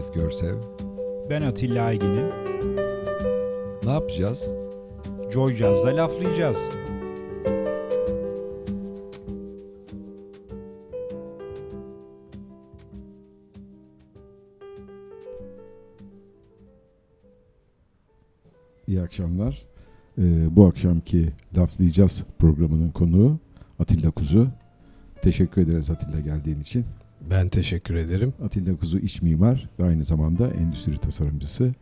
Ahmet Görsev. Ben Atilla Aygin'im. Ne yapacağız? Joy Jazz'da laflayacağız. İyi akşamlar. Ee, bu akşamki Laflayacağız programının konuğu Atilla Kuzu. Teşekkür ederiz Atilla geldiğin için. Ben teşekkür ederim. Atilla Kuzu iç mimar ve aynı zamanda endüstri tasarımcısı.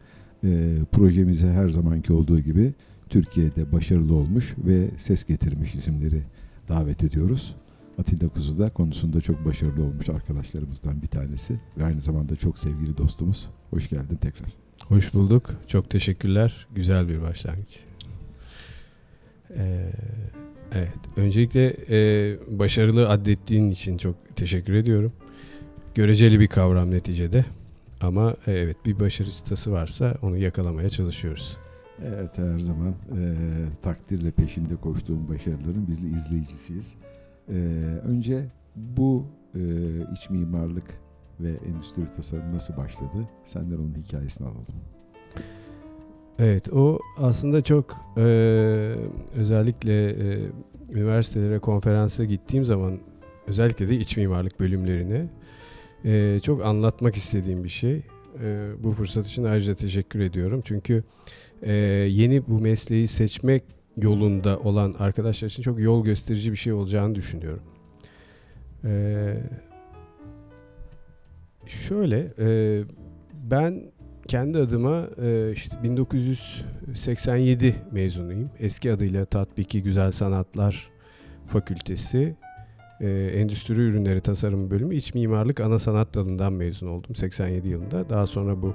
Ee, projemize her zamanki olduğu gibi Türkiye'de başarılı olmuş ve ses getirmiş isimleri davet ediyoruz. Atilla Kuzu da konusunda çok başarılı olmuş arkadaşlarımızdan bir tanesi ve aynı zamanda çok sevgili dostumuz. Hoş geldin tekrar. Hoş bulduk. Çok teşekkürler. Güzel bir başlangıç. Ee, evet. Öncelikle e, başarılı adettiğin için çok teşekkür ediyorum. Göreceli bir kavram neticede. Ama e, evet bir başarı çıtası varsa onu yakalamaya çalışıyoruz. Evet her zaman e, takdirle peşinde koştuğum başarıların biz de izleyicisiyiz. E, önce bu e, iç mimarlık ve endüstri tasarım nasıl başladı? Senden onun hikayesini alalım. Evet o aslında çok e, özellikle e, üniversitelere konferansa gittiğim zaman özellikle de iç mimarlık bölümlerine e, çok anlatmak istediğim bir şey. E, bu fırsat için ayrıca teşekkür ediyorum. Çünkü e, yeni bu mesleği seçmek yolunda olan arkadaşlar için çok yol gösterici bir şey olacağını düşünüyorum. E, şöyle e, ben kendi adıma e, işte 1987 mezunuyum. Eski adıyla Tatbiki Güzel Sanatlar Fakültesi e, Endüstri Ürünleri Tasarım Bölümü İç Mimarlık Ana Sanat Dalından mezun oldum 87 yılında. Daha sonra bu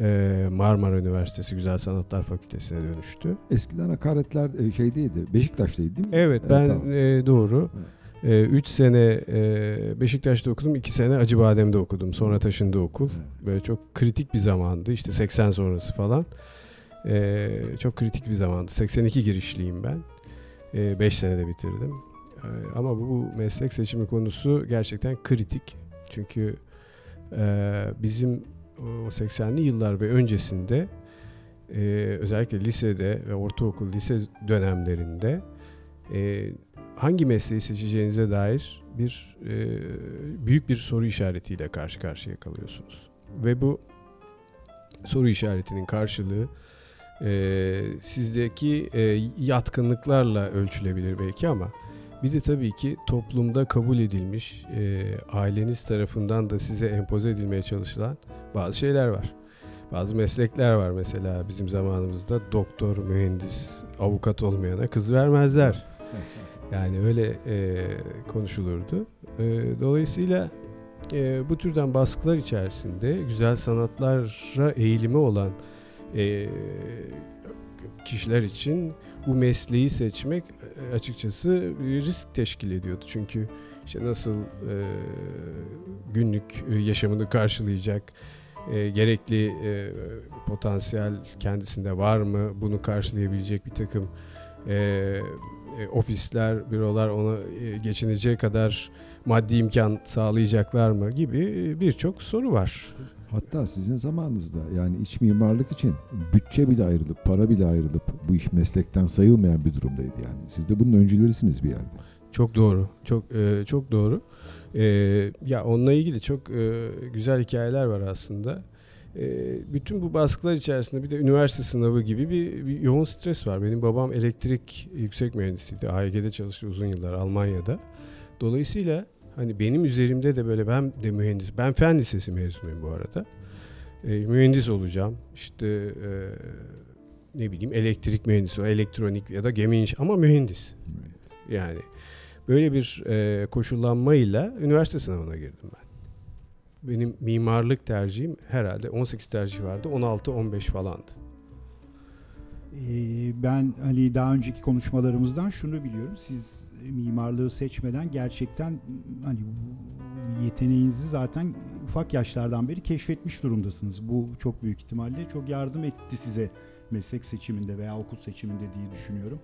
e, Marmara Üniversitesi Güzel Sanatlar Fakültesine dönüştü. Eskiden hakaretler e, şeydeydi, Beşiktaş'taydı değil mi? Evet ben tamam. e, doğru. 3 sene e, Beşiktaş'ta okudum, 2 sene Acıbadem'de okudum. Sonra taşındı okul. Evet. Böyle çok kritik bir zamandı. İşte 80 sonrası falan. E, çok kritik bir zamandı. 82 girişliyim ben. 5 senede bitirdim. E, ama bu, meslek seçimi konusu gerçekten kritik. Çünkü e, bizim o 80'li yıllar ve öncesinde e, özellikle lisede ve ortaokul lise dönemlerinde e, hangi mesleği seçeceğinize dair bir büyük bir soru işaretiyle karşı karşıya kalıyorsunuz. Ve bu soru işaretinin karşılığı sizdeki yatkınlıklarla ölçülebilir belki ama bir de tabii ki toplumda kabul edilmiş, e, aileniz tarafından da size empoze edilmeye çalışılan bazı şeyler var. Bazı meslekler var mesela bizim zamanımızda doktor, mühendis, avukat olmayana kız vermezler. Yani öyle e, konuşulurdu. E, dolayısıyla e, bu türden baskılar içerisinde güzel sanatlara eğilimi olan e, kişiler için bu mesleği seçmek e, açıkçası bir risk teşkil ediyordu. Çünkü işte nasıl e, günlük e, yaşamını karşılayacak, e, gerekli e, potansiyel kendisinde var mı, bunu karşılayabilecek bir takım e, e, ofisler, bürolar ona e, geçineceği kadar maddi imkan sağlayacaklar mı gibi birçok soru var. Hatta sizin zamanınızda yani iç mimarlık için bütçe bile ayrılıp, para bile ayrılıp bu iş meslekten sayılmayan bir durumdaydı yani. Siz de bunun öncülerisiniz bir yerde. Çok doğru, çok e, çok doğru. E, ya onunla ilgili çok e, güzel hikayeler var aslında. Bütün bu baskılar içerisinde bir de üniversite sınavı gibi bir, bir yoğun stres var. Benim babam elektrik yüksek mühendisiydi. AEG'de çalıştı uzun yıllar Almanya'da. Dolayısıyla hani benim üzerimde de böyle ben de mühendis. Ben fen lisesi mezunuyum bu arada. E, mühendis olacağım. İşte e, ne bileyim elektrik mühendisi, elektronik ya da gemi inş ama mühendis. Yani böyle bir e, koşullanmayla üniversite sınavına girdim ben. Benim mimarlık tercihim herhalde 18 tercih vardı. 16-15 falandı. Ee, ben hani daha önceki konuşmalarımızdan şunu biliyorum. Siz mimarlığı seçmeden gerçekten hani yeteneğinizi zaten ufak yaşlardan beri keşfetmiş durumdasınız. Bu çok büyük ihtimalle çok yardım etti size meslek seçiminde veya okul seçiminde diye düşünüyorum.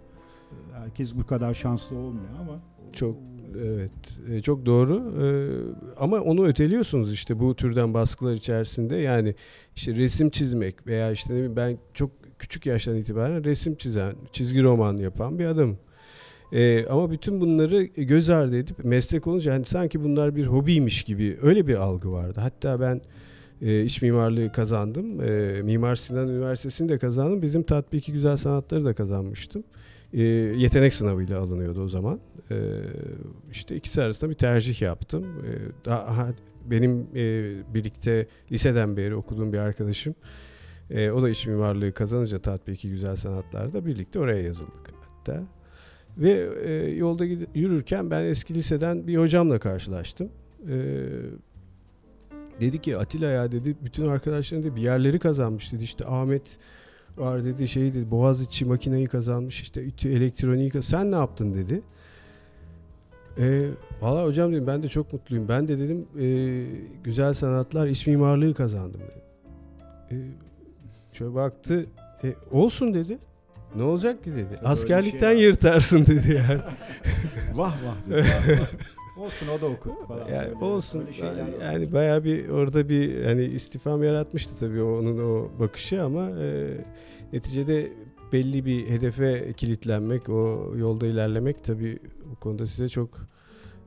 Herkes bu kadar şanslı olmuyor ama Çok evet e, çok doğru ama onu öteliyorsunuz işte bu türden baskılar içerisinde yani işte resim çizmek veya işte ben çok küçük yaştan itibaren resim çizen çizgi roman yapan bir adamım. E, ama bütün bunları göz ardı edip meslek olunca hani sanki bunlar bir hobiymiş gibi öyle bir algı vardı. Hatta ben e, iç mimarlığı kazandım. E, Mimar Sinan Üniversitesi'ni de kazandım. Bizim tatbiki güzel sanatları da kazanmıştım. E, yetenek sınavıyla alınıyordu o zaman. E, işte ikisi arasında bir tercih yaptım. E, daha benim e, birlikte liseden beri okuduğum bir arkadaşım. E, o da iç mimarlığı kazanınca tatbiki güzel sanatlarda birlikte oraya yazıldık hatta. Ve e, yolda yürürken ben eski liseden bir hocamla karşılaştım. E, dedi ki Atilla ya dedi bütün arkadaşların bir yerleri kazanmış dedi işte Ahmet var dedi şey dedi Boğaziçi makineyi kazanmış işte İTÜ elektroniği kaz- sen ne yaptın dedi. E, Valla hocam dedim ben de çok mutluyum. Ben de dedim e, güzel sanatlar iç mimarlığı kazandım dedim. E, şöyle baktı e, olsun dedi. Ne olacak ki dedi. bir Askerlikten şey var. yırtarsın dedi yani. Vah vah. olsun o da okur falan. yani Böyle- olsun. böyle yani bayağı bir orada bir hani istifam yaratmıştı tabii onun o bakışı ama e, neticede belli bir hedefe kilitlenmek, o yolda ilerlemek tabii bu konuda size çok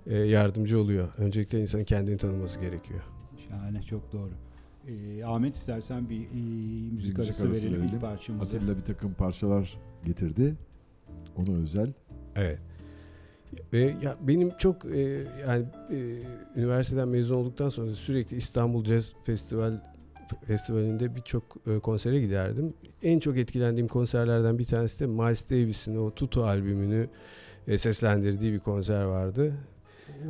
e, yardımcı oluyor. Öncelikle insanın kendini tanıması gerekiyor. Şahane çok doğru. Ee, Ahmet istersen bir e, müzik, müzik arası, arası verelim, verelim. ilk parçamızı. Atilla bir takım parçalar getirdi. Ona özel. Evet. Ve ya benim çok e, yani e, üniversiteden mezun olduktan sonra sürekli İstanbul Jazz Festival Festivali'nde birçok e, konsere giderdim. En çok etkilendiğim konserlerden bir tanesi de Miles Davis'in o Tutu albümünü e, seslendirdiği bir konser vardı.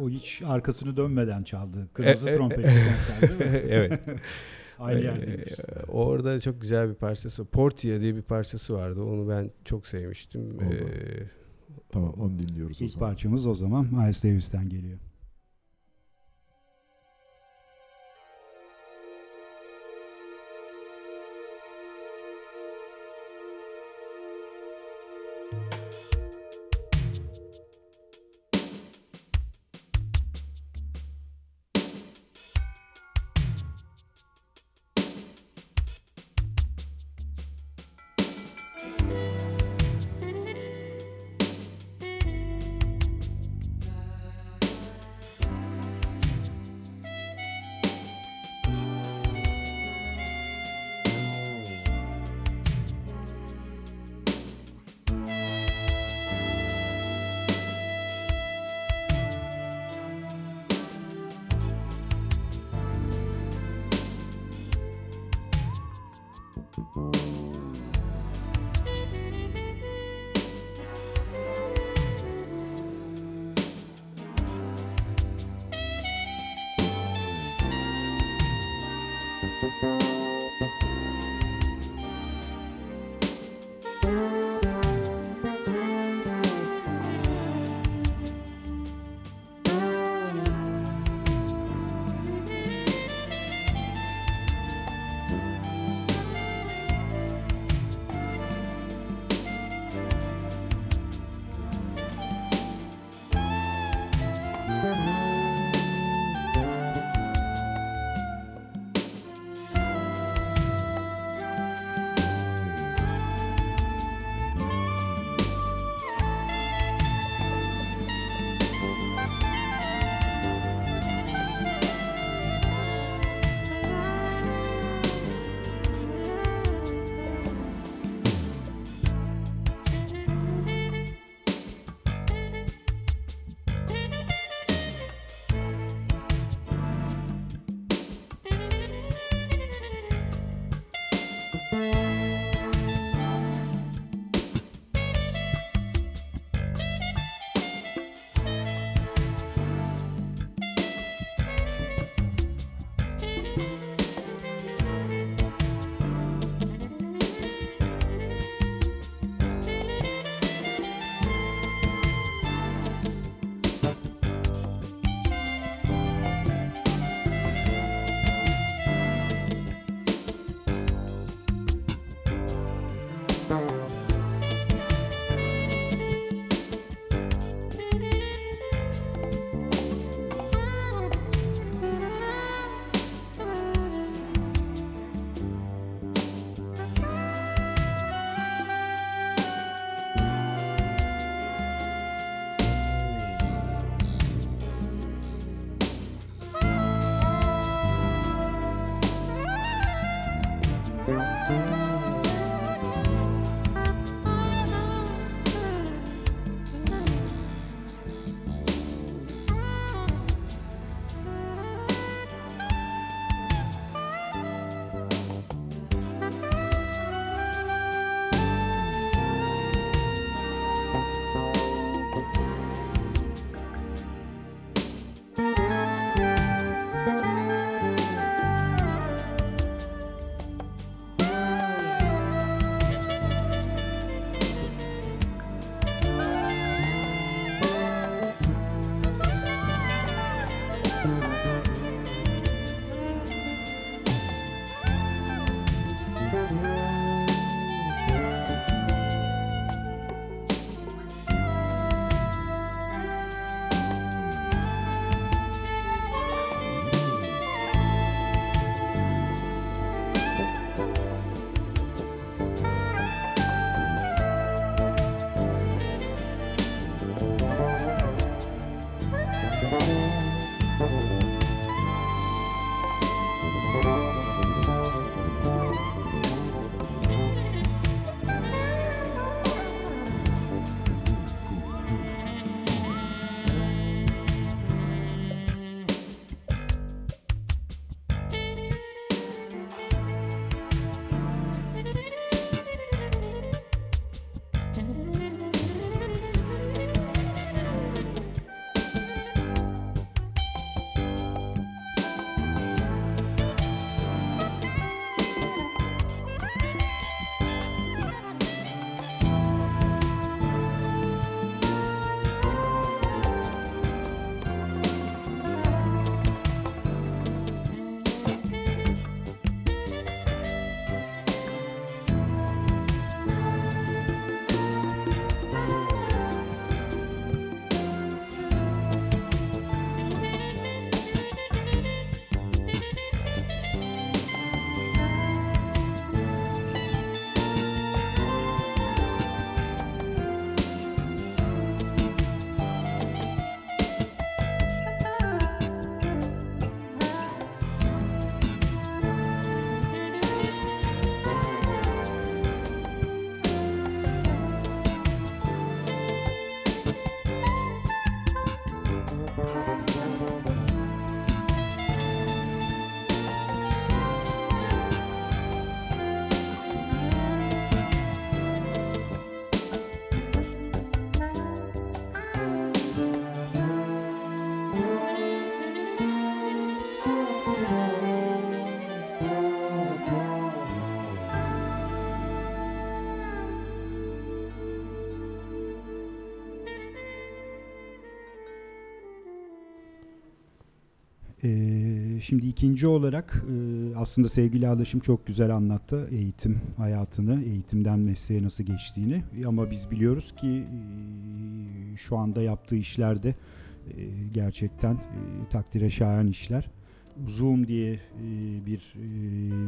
O hiç arkasını dönmeden çaldı. E, Kırmızı e, e, trompetli konser değil evet. Aynı yerde. Orada çok güzel bir parçası. Portia diye bir parçası vardı. Onu ben çok sevmiştim. Ee, tamam onu dinliyoruz o zaman. İlk parçamız o zaman Miles Davis'ten geliyor. Şimdi ikinci olarak e, aslında sevgili Adaşım çok güzel anlattı eğitim hayatını, eğitimden mesleğe nasıl geçtiğini. Ama biz biliyoruz ki e, şu anda yaptığı işlerde e, gerçekten takdire şayan işler. Zoom diye bir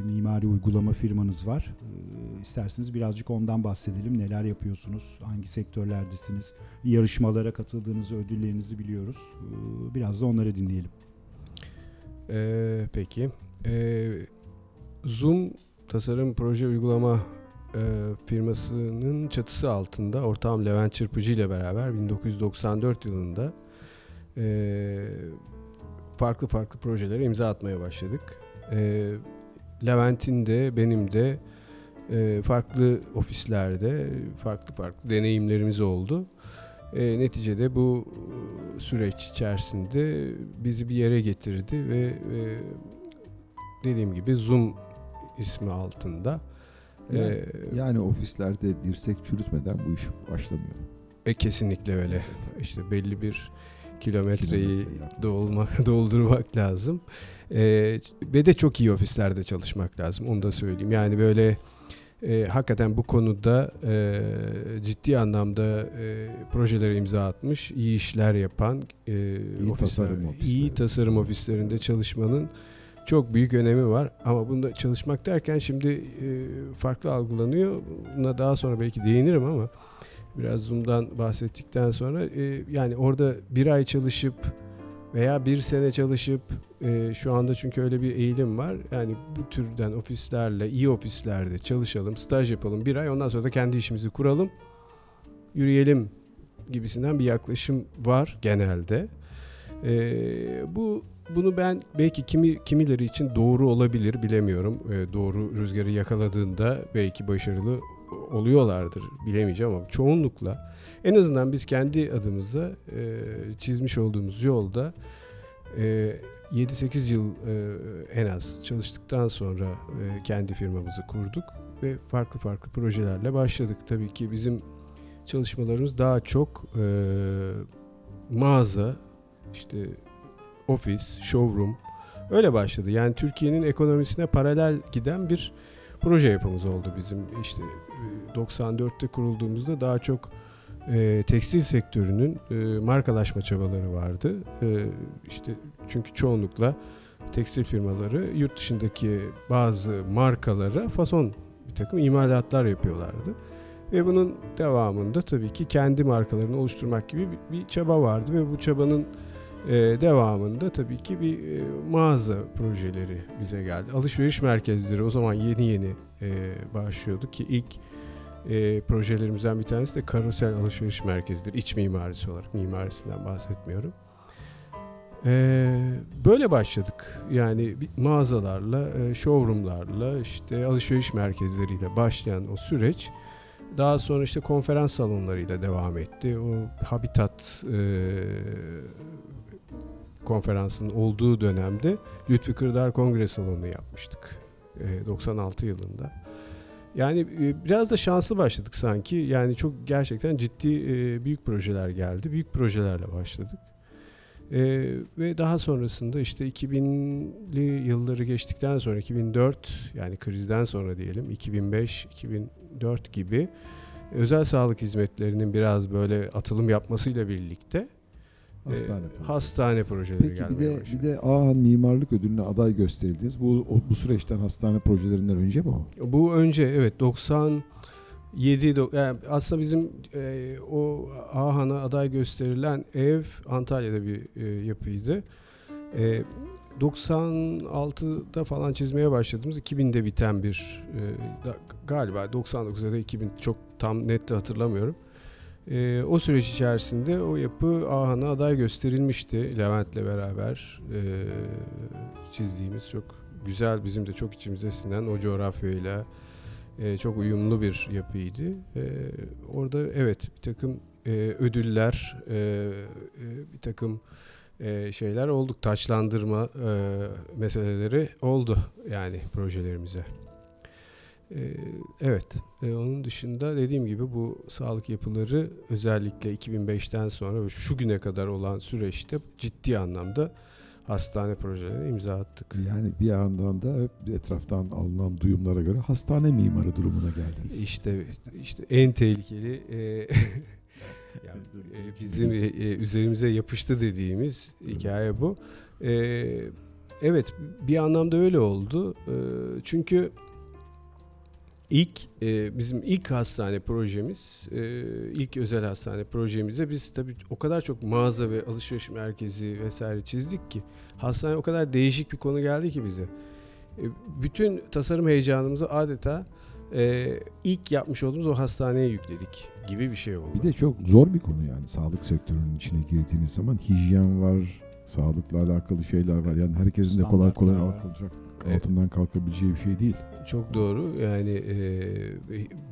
mimari uygulama firmanız var. E, isterseniz birazcık ondan bahsedelim. Neler yapıyorsunuz? Hangi sektörlerdesiniz? Yarışmalara katıldığınızı, ödüllerinizi biliyoruz. Biraz da onları dinleyelim. Ee, peki. Ee, Zoom tasarım proje uygulama e, firmasının çatısı altında ortağım Levent Çırpıcı ile beraber 1994 yılında e, farklı farklı projelere imza atmaya başladık. E, Levent'in de benim de e, farklı ofislerde farklı farklı deneyimlerimiz oldu. E, neticede bu e, süreç içerisinde bizi bir yere getirdi ve e, dediğim gibi Zoom ismi altında Yani, e, yani ofislerde dirsek çürütmeden bu iş başlamıyor. e, kesinlikle öyle. İşte belli bir kilometreyi Kilometre dolma, doldurmak lazım. E, ve de çok iyi ofislerde çalışmak lazım. Onu da söyleyeyim. Yani böyle e, hakikaten bu konuda e, ciddi anlamda e, projelere imza atmış, iyi işler yapan e, İyi ofisler, tasarım iyi ofisleri. tasarım ofislerinde çalışmanın çok büyük önemi var. Ama bunda çalışmak derken şimdi e, farklı algılanıyor. Buna daha sonra belki değinirim ama biraz Zoom'dan bahsettikten sonra e, yani orada bir ay çalışıp veya bir sene çalışıp e, şu anda çünkü öyle bir eğilim var. Yani bu türden ofislerle, iyi ofislerde çalışalım, staj yapalım bir ay ondan sonra da kendi işimizi kuralım, yürüyelim gibisinden bir yaklaşım var genelde. E, bu bunu ben belki kimi kimileri için doğru olabilir bilemiyorum. E, doğru rüzgarı yakaladığında belki başarılı oluyorlardır bilemeyeceğim ama çoğunlukla en azından biz kendi adımıza e, çizmiş olduğumuz yolda e, 7-8 yıl e, en az çalıştıktan sonra e, kendi firmamızı kurduk ve farklı farklı projelerle başladık. Tabii ki bizim çalışmalarımız daha çok e, mağaza, işte ofis, showroom öyle başladı. Yani Türkiye'nin ekonomisine paralel giden bir proje yapımız oldu bizim. İşte 94'te kurulduğumuzda daha çok e, tekstil sektörünün e, markalaşma çabaları vardı. E, işte çünkü çoğunlukla tekstil firmaları yurt dışındaki bazı markalara fason bir takım imalatlar yapıyorlardı. Ve bunun devamında tabii ki kendi markalarını oluşturmak gibi bir, bir çaba vardı ve bu çabanın E, devamında tabii ki bir e, mağaza projeleri bize geldi. Alışveriş merkezleri o zaman yeni yeni e, başlıyordu ki ilk e, projelerimizden bir tanesi de karosel alışveriş merkezidir. İç mimarisi olarak mimarisinden bahsetmiyorum. E, böyle başladık. Yani mağazalarla, e, showroomlarla, işte alışveriş merkezleriyle başlayan o süreç daha sonra işte konferans salonlarıyla devam etti. O Habitat e, konferansının olduğu dönemde Lütfi Kırdar Kongre Salonu yapmıştık. e, 96 yılında. Yani e, biraz da şanslı başladık sanki. Yani çok gerçekten ciddi e, büyük projeler geldi. Büyük projelerle başladık. E, ve daha sonrasında işte 2000'li yılları geçtikten sonra 2004 yani krizden sonra diyelim 2005 2004 gibi özel sağlık hizmetlerinin biraz böyle atılım yapmasıyla birlikte Hastane. e, hastane projeleri Peki bir de başladı. bir de Ağhan Mimarlık Ödülü'ne aday gösterildiniz. Bu o- bu süreçten hastane projelerinden önce mi o? Bu önce evet 97 do- yani aslında bizim e, o Ahan'a aday gösterilen ev Antalya'da bir e, yapıydı. E, 96'da falan çizmeye başladığımız 2000'de biten bir e, da- galiba 99'da da 2000 çok tam net de hatırlamıyorum. E, o süreç içerisinde o yapı Ahan'a aday gösterilmişti Levent'le beraber e, çizdiğimiz çok güzel bizim de çok içimize sinen o coğrafyayla e, çok uyumlu bir yapıydı. E, orada evet bir takım e, ödüller, e, e, bir takım e, şeyler olduk. Taçlandırma e, meseleleri oldu yani projelerimize. E, evet. E, onun dışında dediğim gibi bu sağlık yapıları özellikle 2005'ten sonra ve şu güne kadar olan süreçte ciddi anlamda hastane projelerine imza attık. Yani bir yandan da etraftan alınan duyumlara göre hastane mimarı durumuna geldiniz. İşte işte en tehlikeli e, yani, e, bizim e, üzerimize yapıştı dediğimiz hikaye bu. E, evet bir anlamda öyle oldu. E, çünkü ilk e, bizim ilk hastane projemiz, e, ilk özel hastane projemize biz tabii o kadar çok mağaza ve alışveriş merkezi vesaire çizdik ki hastane o kadar değişik bir konu geldi ki bize. E, bütün tasarım heyecanımızı adeta e, ilk yapmış olduğumuz o hastaneye yükledik gibi bir şey oldu. Bir de çok zor bir konu yani sağlık sektörünün içine girdiğiniz zaman hijyen var, sağlıkla alakalı şeyler var. Yani herkesin de kolay kolay altılacak, Evet. altından kalkabileceği bir şey değil. Çok doğru. Yani e,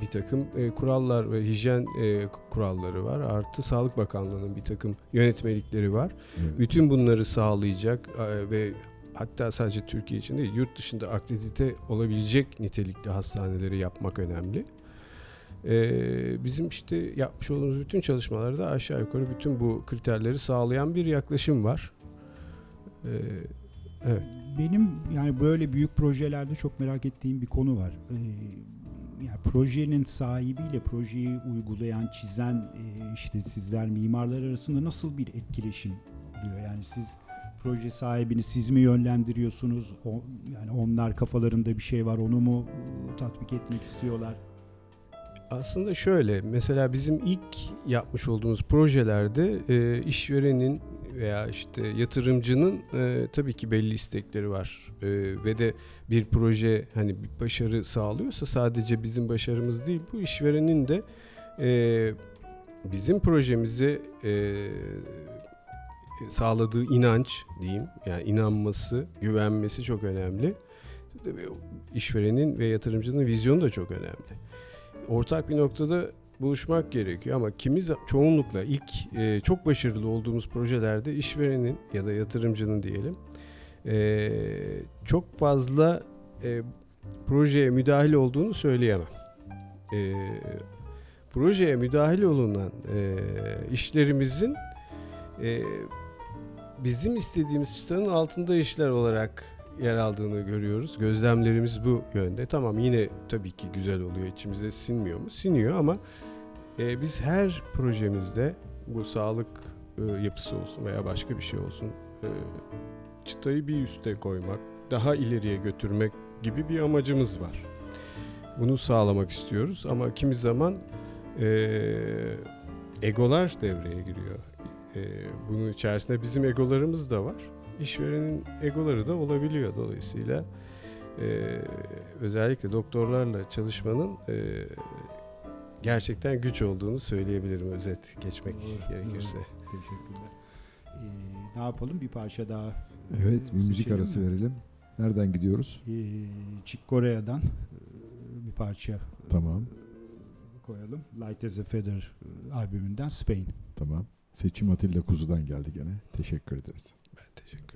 bir takım e, kurallar ve hijyen e, kuralları var. Artı Sağlık Bakanlığı'nın bir takım yönetmelikleri var. Evet. Bütün bunları sağlayacak e, ve hatta sadece Türkiye için değil yurt dışında akredite olabilecek nitelikli hastaneleri yapmak önemli. E, bizim işte yapmış olduğumuz bütün çalışmalarda aşağı yukarı bütün bu kriterleri sağlayan bir yaklaşım var. E, evet. Benim yani böyle büyük projelerde çok merak ettiğim bir konu var. Ee, yani projenin sahibiyle projeyi uygulayan, çizen e, işte sizler mimarlar arasında nasıl bir etkileşim oluyor? Yani siz proje sahibini siz mi yönlendiriyorsunuz? O, yani onlar kafalarında bir şey var onu mu e, tatbik etmek istiyorlar? Aslında şöyle, mesela bizim ilk yapmış olduğumuz projelerde e, işverenin veya işte yatırımcının e, tabii ki belli istekleri var E, ve de bir proje hani bir başarı sağlıyorsa sadece bizim başarımız değil, bu işverenin de e, bizim projemize e, sağladığı inanç diyeyim, yani inanması, güvenmesi çok önemli. İşverenin ve yatırımcının vizyonu da çok önemli ortak bir noktada buluşmak gerekiyor ama kimiz çoğunlukla ilk e, çok başarılı olduğumuz projelerde işverenin ya da yatırımcının diyelim e, çok fazla e, projeye müdahil olduğunu söyleyemem. E, projeye müdahil olunan e, işlerimizin e, bizim istediğimiz çıtanın altında işler olarak yer aldığını görüyoruz. Gözlemlerimiz bu yönde. Tamam yine tabii ki güzel oluyor. içimize sinmiyor mu? Siniyor ama e, biz her projemizde bu sağlık e, yapısı olsun veya başka bir şey olsun e, çıtayı bir üste koymak, daha ileriye götürmek gibi bir amacımız var. Bunu sağlamak istiyoruz ama kimi zaman e, egolar devreye giriyor. E, bunun içerisinde bizim egolarımız da var. İşverenin egoları da olabiliyor dolayısıyla. e, özellikle doktorlarla çalışmanın e, gerçekten güç olduğunu söyleyebilirim özet geçmek Doğru, gerekirse. Teşekkürler. Ee, ne yapalım? Bir parça daha Evet bir müzik arası mi? verelim. Nereden gidiyoruz? ee, Chick Corea'dan ee, bir parça Tamam koyalım. Light as a Feather ee, albümünden Spain. tamam. Seçim Atilla Kuzu'dan geldi gene. Teşekkür ederiz. Ben teşekkür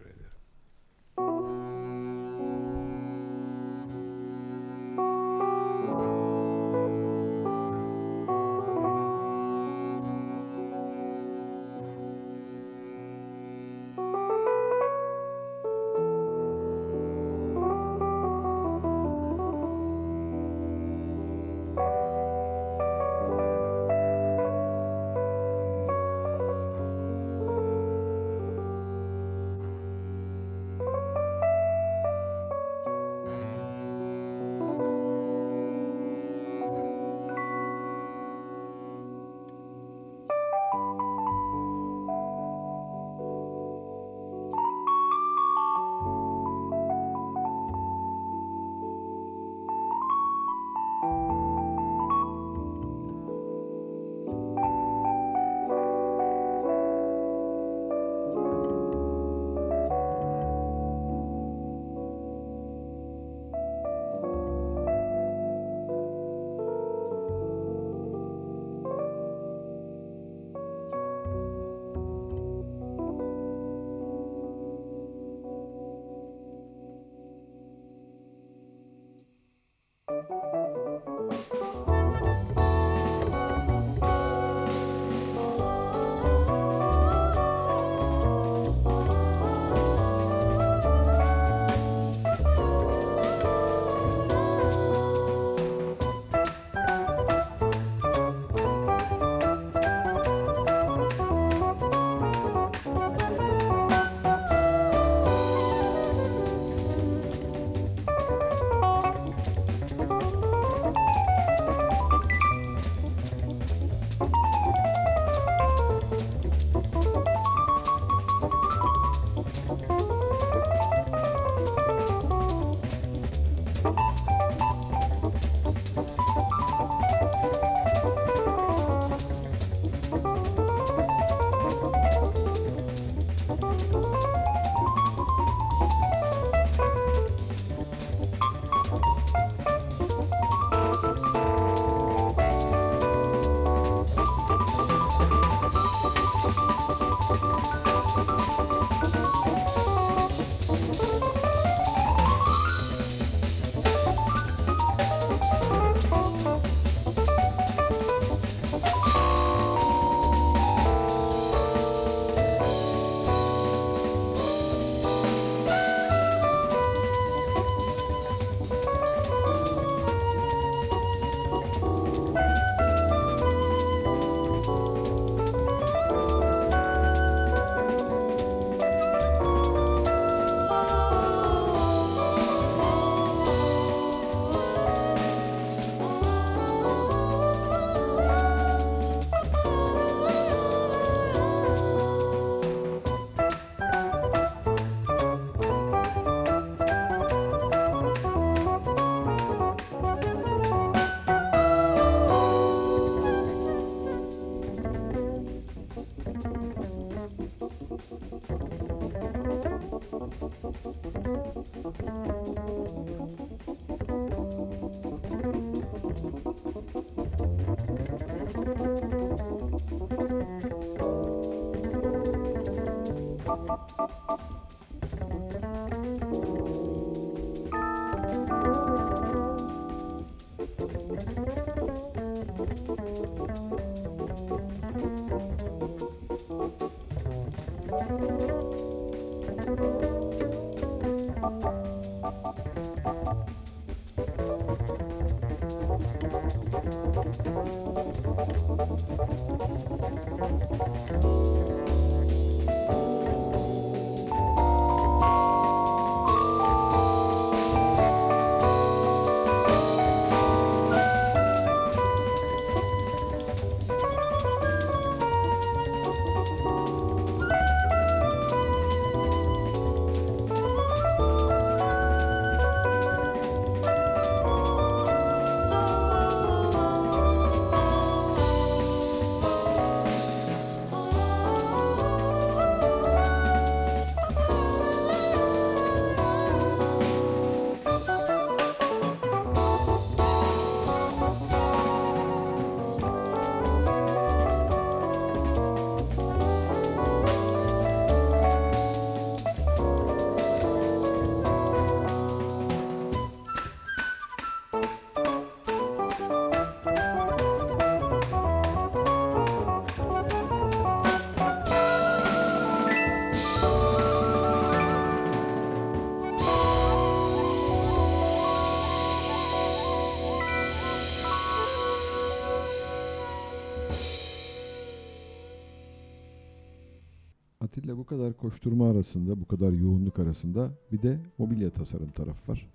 kadar koşturma arasında, bu kadar yoğunluk arasında bir de mobilya tasarım tarafı var.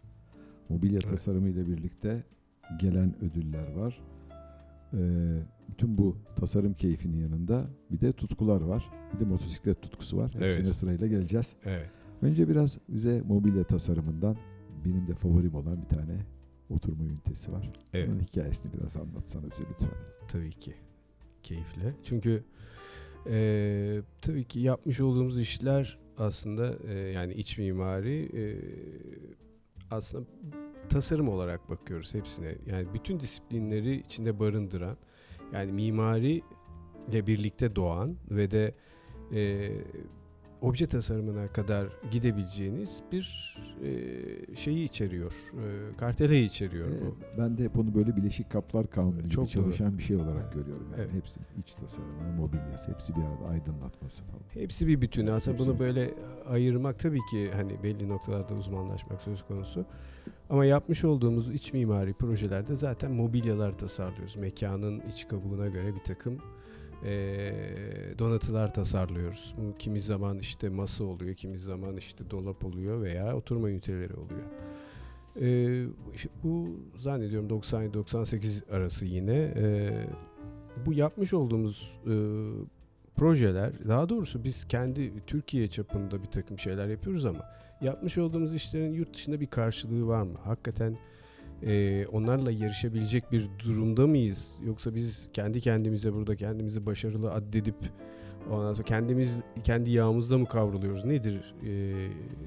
Mobilya Evet. tasarımı ile birlikte gelen ödüller var. Ee, bütün bu tasarım keyfinin yanında bir de tutkular var. Bir de motosiklet tutkusu var. Hepsine Evet. sırayla geleceğiz. Evet. Önce biraz bize mobilya tasarımından benim de favorim olan bir tane oturma ünitesi var. Evet. Onun hikayesini biraz anlatsana bize lütfen. Tabii ki. Keyifle. Çünkü eee, tabii ki yapmış olduğumuz işler aslında eee, yani iç mimari eee, aslında tasarım olarak bakıyoruz hepsine. Yani bütün disiplinleri içinde barındıran yani mimari ile birlikte doğan ve de eee, obje tasarımına kadar gidebileceğiniz bir eee, şeyi içeriyor. Eee karteleyi içeriyor. Ee, bu. ben de hep onu böyle bileşik kaplar kanunu gibi Çok çalışan bir şey olarak görüyorum. Yani Evet. hepsi iç tasarımı, mobilyası, hepsi bir arada aydınlatması falan. Hepsi bir bütün. Aslında Hepsi bunu bir böyle ayırmak tabii ki hani belli noktalarda uzmanlaşmak söz konusu. Ama yapmış olduğumuz iç mimari projelerde zaten mobilyalar tasarlıyoruz. Mekanın iç kabuğuna göre bir takım eee, donatılar tasarlıyoruz. Kimi zaman işte masa oluyor, kimi zaman işte dolap oluyor veya oturma üniteleri oluyor. İşte bu zannediyorum 97-98 arası yine. Eee, bu yapmış olduğumuz eee, projeler, daha doğrusu biz kendi Türkiye çapında bir takım şeyler yapıyoruz ama yapmış olduğumuz işlerin yurt dışında bir karşılığı var mı? Hakikaten eee, onlarla yarışabilecek bir durumda mıyız? Yoksa biz kendi kendimize burada kendimizi başarılı addedip ondan sonra kendimiz kendi yağımızda mı kavruluyoruz nedir eee,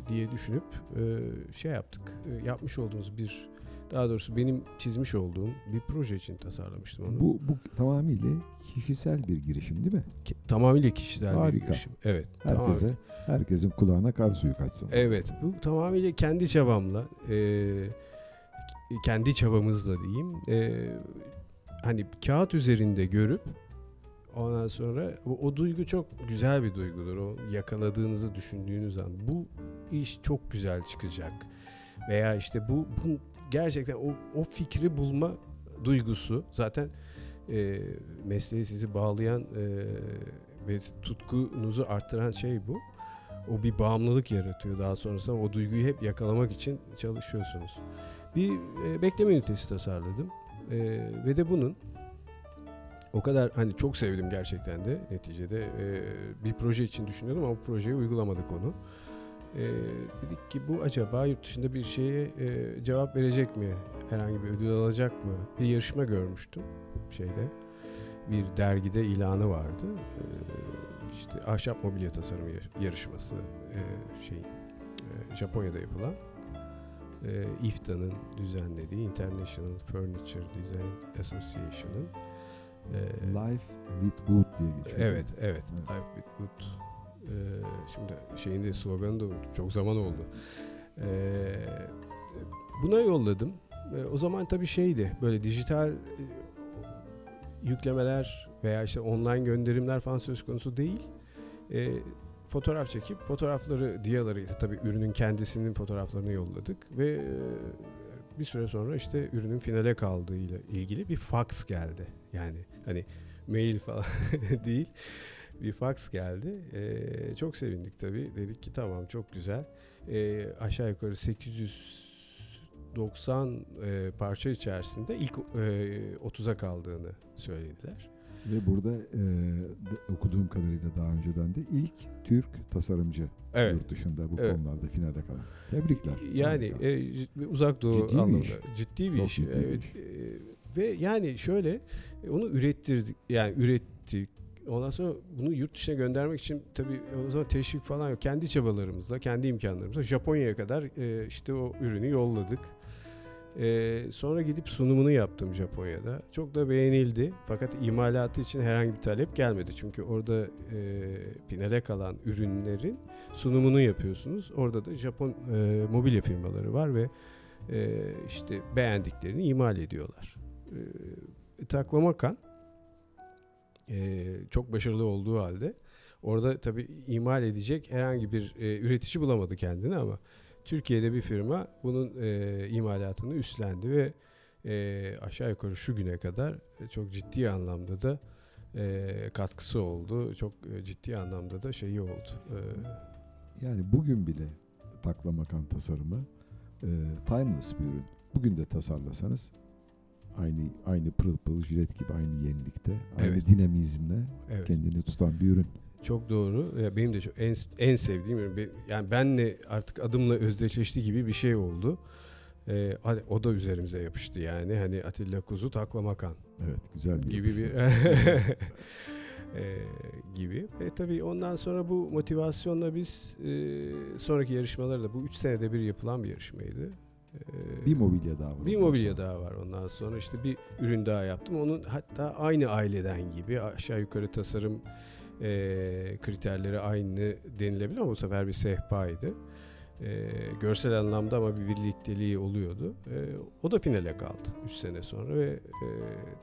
diye düşünüp eee, şey yaptık. Eee, yapmış olduğumuz bir daha doğrusu benim çizmiş olduğum bir proje için tasarlamıştım onu. Bu, bu tamamıyla kişisel bir girişim değil mi? Ki- tamamıyla kişisel bir Harika. girişim. Evet. Herkese, tamamen. herkesin kulağına kar suyu kaçsın. Evet. Bu tamamıyla kendi çabamla, e, kendi çabamızla diyeyim. E, hani kağıt üzerinde görüp ondan sonra o, o duygu çok güzel bir duygudur. O yakaladığınızı düşündüğünüz an bu iş çok güzel çıkacak. Veya işte bu, bu gerçekten o, o fikri bulma duygusu zaten e, mesleğe sizi bağlayan e, ve tutkunuzu arttıran şey bu. O bir bağımlılık yaratıyor daha sonrasında o duyguyu hep yakalamak için çalışıyorsunuz. Bir e, bekleme ünitesi tasarladım E, ve de bunun o kadar hani çok sevdim gerçekten de neticede E, bir proje için düşünüyordum ama bu projeye uygulamadık onu. E, dedik ki bu acaba yurt dışında bir şeye e, cevap verecek mi? Herhangi bir ödül alacak mı? Bir yarışma görmüştüm şeyde. Bir dergide ilanı vardı. E, işte ahşap mobilya tasarımı yar- yarışması e, şey e, Japonya'da yapılan e, IFTA'nın düzenlediği International Furniture Design Association'ın e, Life with Wood diye geçiyor. Evet, evet. Evet. Life with Wood. Ee, şimdi şeyin de sloganı da unuttum. Çok zaman oldu. Ee, buna yolladım. Ee, o zaman tabii şeydi. Böyle dijital e, yüklemeler veya işte online gönderimler falan söz konusu değil. Ee, fotoğraf çekip fotoğrafları diyaları tabii ürünün kendisinin fotoğraflarını yolladık ve e, bir süre sonra işte ürünün finale kaldığıyla ilgili bir fax geldi. Yani hani mail falan değil bir fax geldi. Ee, çok sevindik tabii. Dedik ki tamam çok güzel. Ee, aşağı yukarı 890 e, parça içerisinde ilk e, 30'a kaldığını söylediler. Ve burada e, okuduğum kadarıyla daha önceden de ilk Türk tasarımcı Evet. yurt dışında bu Evet. konularda finale kalan. Tebrikler. Yani e, uzak doğu Ciddi bir anlamda iş. ciddi bir Çok iş. ciddi bir evet. iş. E, ve yani şöyle e, onu ürettirdik yani ürettik. Ondan sonra bunu yurt dışına göndermek için tabii o zaman teşvik falan yok. Kendi çabalarımızla, kendi imkanlarımızla Japonya'ya kadar e, işte o ürünü yolladık. E, sonra gidip sunumunu yaptım Japonya'da. Çok da beğenildi. Fakat imalatı için herhangi bir talep gelmedi. Çünkü orada e, finale kalan ürünlerin sunumunu yapıyorsunuz. Orada da Japon e, mobilya firmaları var ve e, işte beğendiklerini imal ediyorlar. E, Taklamakan e, çok başarılı olduğu halde orada tabii imal edecek herhangi bir e, üretici bulamadı kendini ama Türkiye'de bir firma bunun e, imalatını üstlendi ve e, aşağı yukarı şu güne kadar e, çok ciddi anlamda da e, katkısı oldu. Çok e, ciddi anlamda da şeyi oldu. E, Yani bugün bile taklamakan tasarımı e, timeless bir ürün. Bugün de tasarlasanız aynı aynı pırıl pırıl jilet gibi aynı yenilikte, aynı Evet. dinamizmle evet. kendini tutan bir ürün. Çok doğru. Ya benim de çok en en sevdiğim Yani benle artık adımla özdeşleşti gibi bir şey oldu. Ee, hadi o da üzerimize yapıştı yani. Hani Atilla Kuzu taklamakan Evet, güzel bir gibi bir. Ee, gibi. E tabii ondan sonra bu motivasyonla biz e, sonraki yarışmaları da bu 3 senede bir yapılan bir yarışmaydı. Ee, bir mobilya daha var. bir mobilya sonra. daha var ondan sonra işte bir ürün daha yaptım. Onun hatta aynı aileden gibi aşağı yukarı tasarım e, kriterleri aynı denilebilir ama bu sefer bir sehpaydı. E, görsel anlamda ama bir birlikteliği oluyordu. E, o da finale kaldı 3 sene sonra ve e,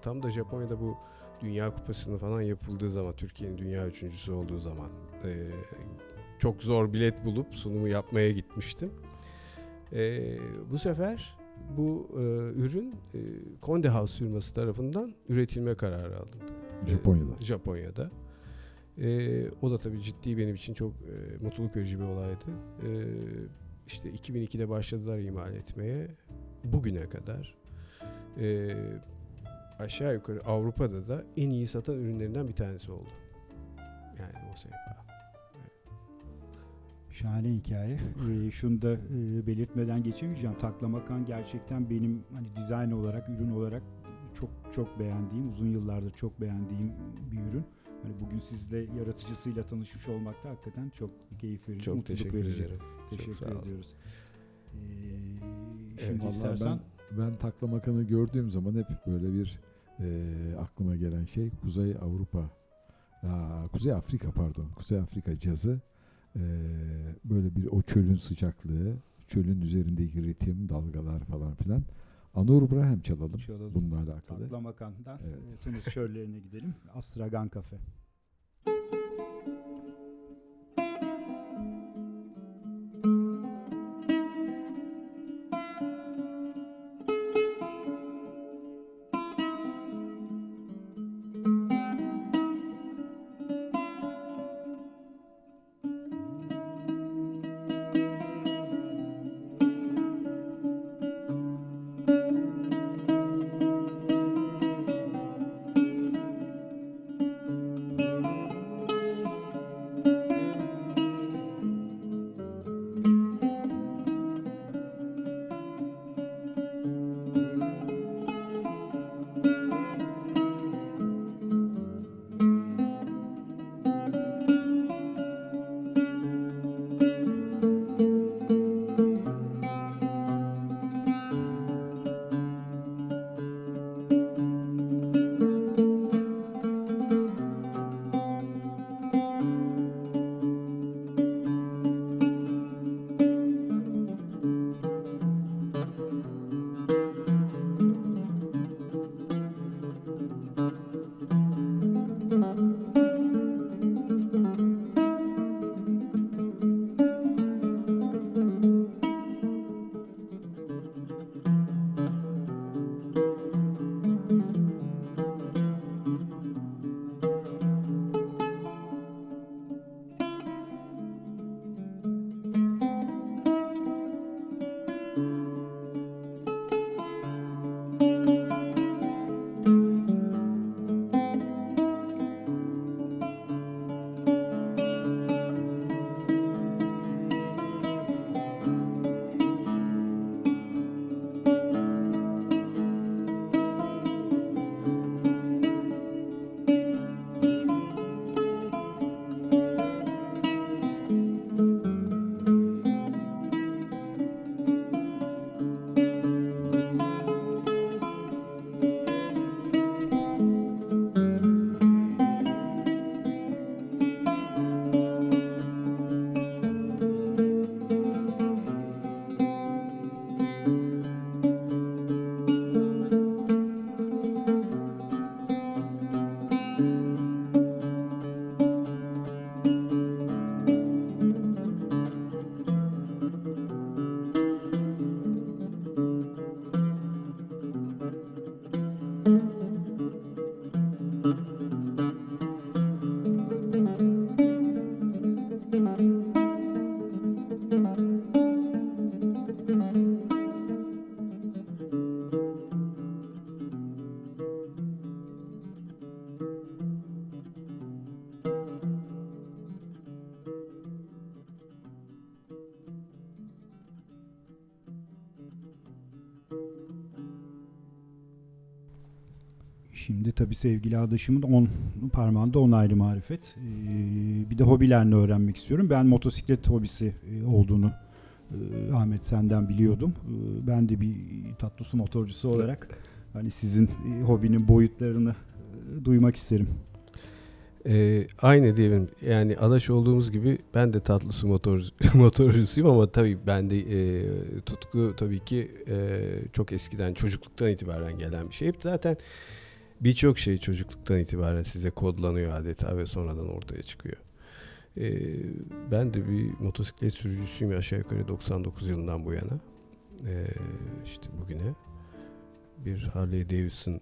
tam da Japonya'da bu Dünya Kupası'nın falan yapıldığı zaman Türkiye'nin dünya üçüncüsü olduğu zaman e, çok zor bilet bulup sunumu yapmaya gitmiştim. E, bu sefer bu e, ürün e, Conde House firması tarafından üretilme kararı alındı. E, Japonya'da. E, o da tabii ciddi benim için çok e, mutluluk verici bir olaydı. E, işte 2002'de başladılar imal etmeye. Bugüne kadar e, aşağı yukarı Avrupa'da da en iyi satan ürünlerinden bir tanesi oldu. Yani o sehpa. Şahane hikaye. Ee, şunu da e, belirtmeden geçemeyeceğim. Taklamakan gerçekten benim hani dizayn olarak, ürün olarak çok çok beğendiğim, uzun yıllardır çok beğendiğim bir ürün. Hani bugün sizle yaratıcısıyla tanışmış olmak da hakikaten çok keyif verici, Çok mutluluk teşekkür verici. ederim. Teşekkür olun. ediyoruz. Ee, Evet, şimdi Vallahi istersen ben, ben taklamakanı gördüğüm zaman hep böyle bir e, aklıma gelen şey Kuzey Avrupa, Aa, Kuzey Afrika pardon, Kuzey Afrika cazı e, böyle bir o çölün sıcaklığı, çölün üzerindeki ritim, dalgalar falan filan. Anur Braham çalalım, Çalalım. bununla alakalı. Taklamakan'dan Evet. e, Tunus çöllerine gidelim. Astragan Kafe. Şimdi tabii sevgili adaşımın 10 parmağında 10 ayrı marifet. Ee, bir de hobilerini öğrenmek istiyorum. Ben motosiklet hobisi e, olduğunu e, Ahmet senden biliyordum. Ee, ben de bir tatlı su motorcusu olarak hani sizin e, hobinin boyutlarını e, duymak isterim. Ee, aynı diyelim yani adaş olduğumuz gibi ben de tatlı su motor, motorcusuyum ama tabii bende e, tutku tabii ki e, çok eskiden çocukluktan itibaren gelen bir şey. Hep zaten birçok şey çocukluktan itibaren size kodlanıyor adeta ve sonradan ortaya çıkıyor. Ee, ben de bir motosiklet sürücüsüyüm aşağı yukarı 99 yılından bu yana. Ee, işte bugüne bir Harley Davidson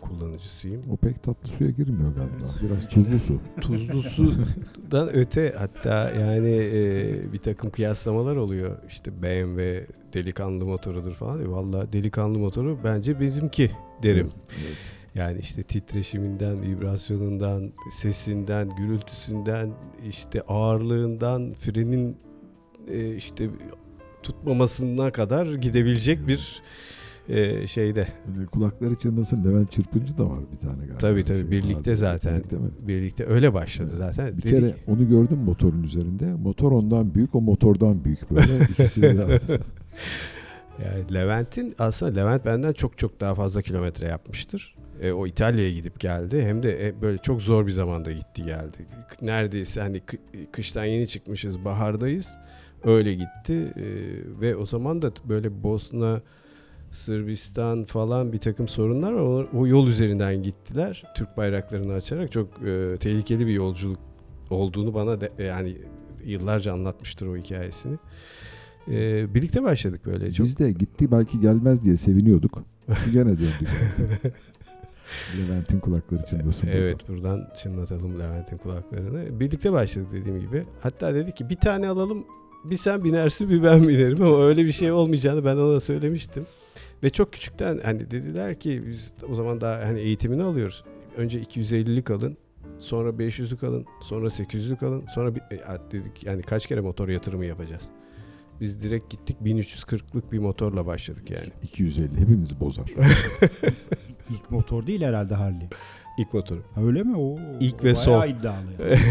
kullanıcısıyım. O pek tatlı suya girmiyor galiba. Evet. Biraz tuzlu su. tuzlu sudan öte hatta yani e, bir takım kıyaslamalar oluyor. İşte BMW delikanlı motorudur falan. E, Valla delikanlı motoru bence bizimki derim. Evet. Yani işte titreşiminden, vibrasyonundan, sesinden, gürültüsünden, işte ağırlığından, frenin e, işte tutmamasına kadar gidebilecek bir e, şeyde. Böyle kulakları çınlasın Levent Çırpıncı da var bir tane galiba. Tabii tabii Şey birlikte vardı. zaten. Birlikte mi? Birlikte öyle başladı Evet. zaten. Bir Dedik- kere onu gördüm motorun üzerinde. Motor ondan büyük, o motordan büyük böyle. İkisini de Yani Levent'in aslında Levent benden çok çok daha fazla kilometre yapmıştır. E, o İtalya'ya gidip geldi. Hem de e, böyle çok zor bir zamanda gitti geldi. Neredeyse hani kı- kıştan yeni çıkmışız, bahardayız. Öyle gitti E, ve o zaman da böyle Bosna, Sırbistan falan bir takım sorunlar var. O, o yol üzerinden gittiler. Türk bayraklarını açarak çok e, tehlikeli bir yolculuk olduğunu bana de, yani yıllarca anlatmıştır o hikayesini. E, birlikte başladık böyle. Çok Biz de gitti belki gelmez diye seviniyorduk. Gene döndü geldi. Levent'in kulakları çınlasın. burada. Evet buradan çınlatalım Levent'in kulaklarını. Birlikte başladık dediğim gibi. Hatta dedi ki bir tane alalım bir sen binersin bir ben binerim ama öyle bir şey olmayacağını ben ona söylemiştim. Ve çok küçükten hani dediler ki biz o zaman daha hani eğitimini alıyoruz. Önce 250'lik alın sonra 500'lük alın sonra 800'lük alın sonra bir, e, dedik yani kaç kere motor yatırımı yapacağız. Biz direkt gittik 1340'lık bir motorla başladık yani. 250 hepimizi bozar. İlk motor değil herhalde Harley. İlk motoru. Ha, öyle mi? O İlk o ve bayağı son. iddialı.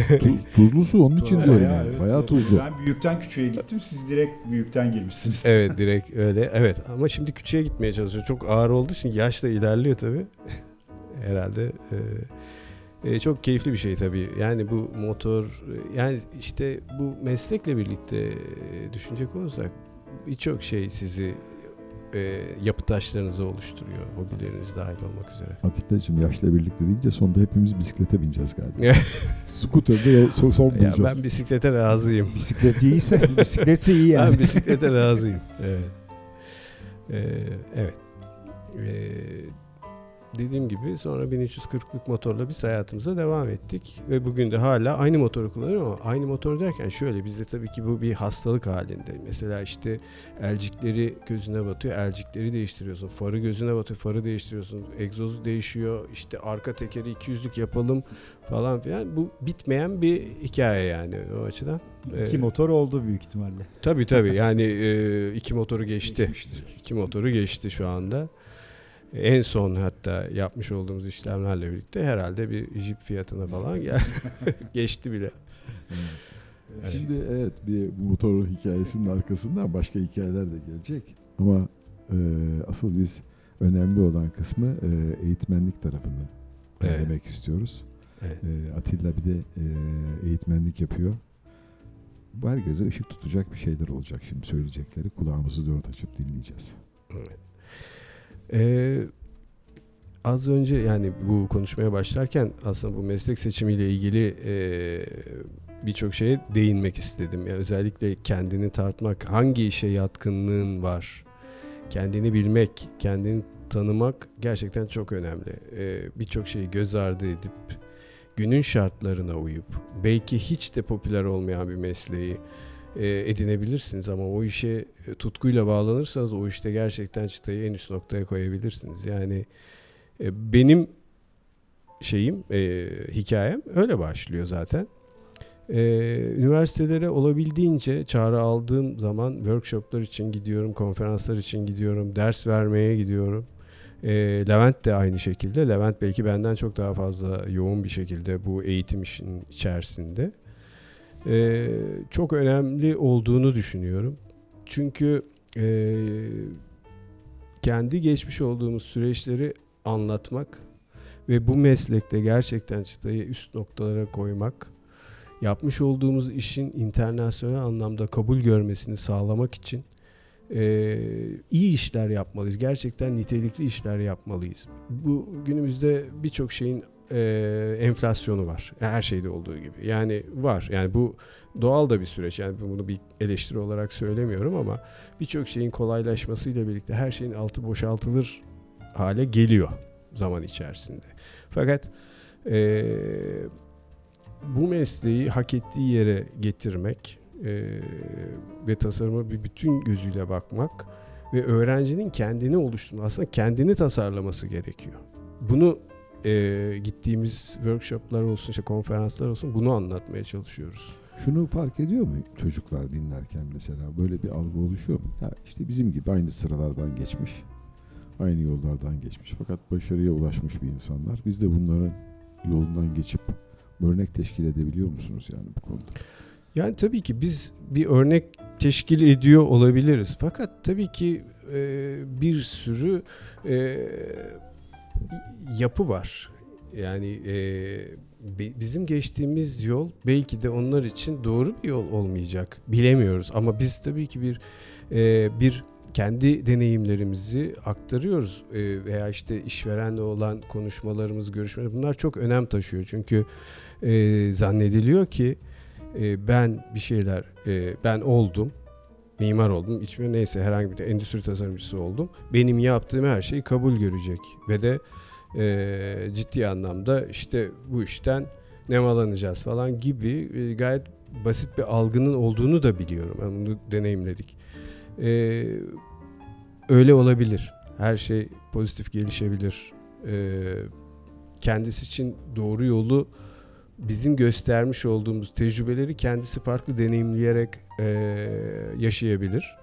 yani. Tuz, tuzlu su onun için Bayağı, diyorum yani. evet, Bayağı evet. tuzlu. Ben büyükten küçüğe gittim. Siz direkt büyükten girmişsiniz. Evet direkt öyle. Evet ama şimdi küçüğe gitmeye çalışıyor. Çok ağır olduğu için yaş da ilerliyor tabii. Herhalde e, e, çok keyifli bir şey tabii. Yani bu motor e, yani işte bu meslekle birlikte e, düşünecek olursak birçok şey sizi e, yapı taşlarınızı oluşturuyor. Hobileriniz dahil olmak üzere. Atilla'cığım yaşla birlikte deyince sonunda hepimiz bisiklete bineceğiz galiba. Scooter'da son, son ya bulacağız. ben bisiklete razıyım. Bisiklet iyiyse, bisikletse iyi yani. Ben bisiklete razıyım. Evet. Ee, evet. Ee, dediğim gibi sonra 1340'lık motorla biz hayatımıza devam ettik ve bugün de hala aynı motoru kullanıyorum ama aynı motor derken şöyle bizde tabii ki bu bir hastalık halinde. Mesela işte elcikleri gözüne batıyor, elcikleri değiştiriyorsun. Farı gözüne batıyor, farı değiştiriyorsun. Egzozu değişiyor. işte arka tekeri 200'lük yapalım falan filan. Bu bitmeyen bir hikaye yani o açıdan. İki Ee, motor oldu büyük ihtimalle. Tabii tabii yani e, iki motoru geçti. Geçmiştir. İki motoru geçti şu anda. En son hatta yapmış olduğumuz işlemlerle birlikte herhalde bir Jeep fiyatına falan gel geçti bile. Evet. Şimdi evet bir motor hikayesinin arkasından başka hikayeler de gelecek. Ama e, asıl biz önemli olan kısmı e, eğitmenlik tarafını Evet. demek istiyoruz. Evet. E, Atilla bir de e, eğitmenlik yapıyor. Bu herkese ışık tutacak bir şeyler olacak şimdi söyleyecekleri. Kulağımızı dört açıp dinleyeceğiz. Evet. Ee, az önce yani bu konuşmaya başlarken aslında bu meslek seçimiyle ilgili e, birçok şeye değinmek istedim. Yani özellikle kendini tartmak, hangi işe yatkınlığın var, kendini bilmek, kendini tanımak gerçekten çok önemli. Ee, birçok şeyi göz ardı edip günün şartlarına uyup belki hiç de popüler olmayan bir mesleği edinebilirsiniz ama o işe e, tutkuyla bağlanırsanız o işte gerçekten çıtayı en üst noktaya koyabilirsiniz. Yani e, benim şeyim, e, hikayem öyle başlıyor zaten. E, üniversitelere olabildiğince çağrı aldığım zaman workshoplar için gidiyorum, konferanslar için gidiyorum, ders vermeye gidiyorum. E, Levent de aynı şekilde. Levent belki benden çok daha fazla yoğun bir şekilde bu eğitim işinin içerisinde. E, çok önemli olduğunu düşünüyorum. Çünkü e, kendi geçmiş olduğumuz süreçleri anlatmak ve bu meslekte gerçekten çıtayı üst noktalara koymak, yapmış olduğumuz işin internasyonel anlamda kabul görmesini sağlamak için e, iyi işler yapmalıyız. Gerçekten nitelikli işler yapmalıyız. Bu günümüzde birçok şeyin e, enflasyonu var. Her şeyde olduğu gibi. Yani var. Yani bu doğal da bir süreç. Yani bunu bir eleştiri olarak söylemiyorum ama birçok şeyin kolaylaşmasıyla birlikte her şeyin altı boşaltılır hale geliyor zaman içerisinde. Fakat e, bu mesleği hak ettiği yere getirmek e, ve tasarıma bir bütün gözüyle bakmak ve öğrencinin kendini oluşturması, aslında kendini tasarlaması gerekiyor. Bunu e, gittiğimiz workshoplar olsun, işte konferanslar olsun bunu anlatmaya çalışıyoruz. Şunu fark ediyor mu çocuklar dinlerken mesela böyle bir algı oluşuyor mu? Ya işte bizim gibi aynı sıralardan geçmiş, aynı yollardan geçmiş fakat başarıya ulaşmış bir insanlar. Biz de bunların yolundan geçip örnek teşkil edebiliyor musunuz yani bu konuda? Yani tabii ki biz bir örnek teşkil ediyor olabiliriz. Fakat tabii ki e, bir sürü e, yapı var. Yani e, bi- bizim geçtiğimiz yol belki de onlar için doğru bir yol olmayacak. Bilemiyoruz ama biz tabii ki bir e, bir kendi deneyimlerimizi aktarıyoruz E, veya işte işverenle olan konuşmalarımız, görüşmeler bunlar çok önem taşıyor. Çünkü e, zannediliyor ki e, ben bir şeyler e, ben oldum mimar oldum. İçime neyse herhangi bir endüstri tasarımcısı oldum. Benim yaptığım her şey kabul görecek ve de e, ciddi anlamda işte bu işten nemalanacağız falan gibi e, gayet basit bir algının olduğunu da biliyorum. Yani bunu deneyimledik. E, öyle olabilir. Her şey pozitif gelişebilir. E, kendisi için doğru yolu bizim göstermiş olduğumuz tecrübeleri kendisi farklı deneyimleyerek e, yaşayabilir.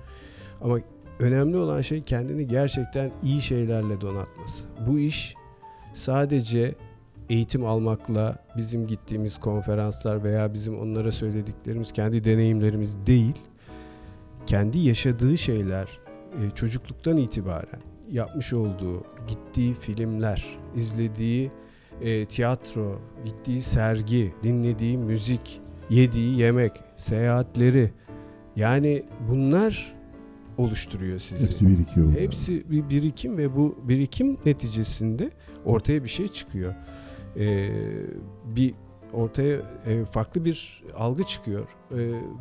Ama önemli olan şey kendini gerçekten iyi şeylerle donatması. Bu iş sadece eğitim almakla bizim gittiğimiz konferanslar veya bizim onlara söylediklerimiz kendi deneyimlerimiz değil. Kendi yaşadığı şeyler çocukluktan itibaren yapmış olduğu, gittiği filmler, izlediği e, tiyatro, gittiği sergi, dinlediği müzik, yediği yemek, seyahatleri yani bunlar oluşturuyor sizi. Hepsi birikiyor. orada. Hepsi bir birikim ve bu birikim neticesinde ortaya bir şey çıkıyor. Ee, bir ortaya e, farklı bir algı çıkıyor Ee,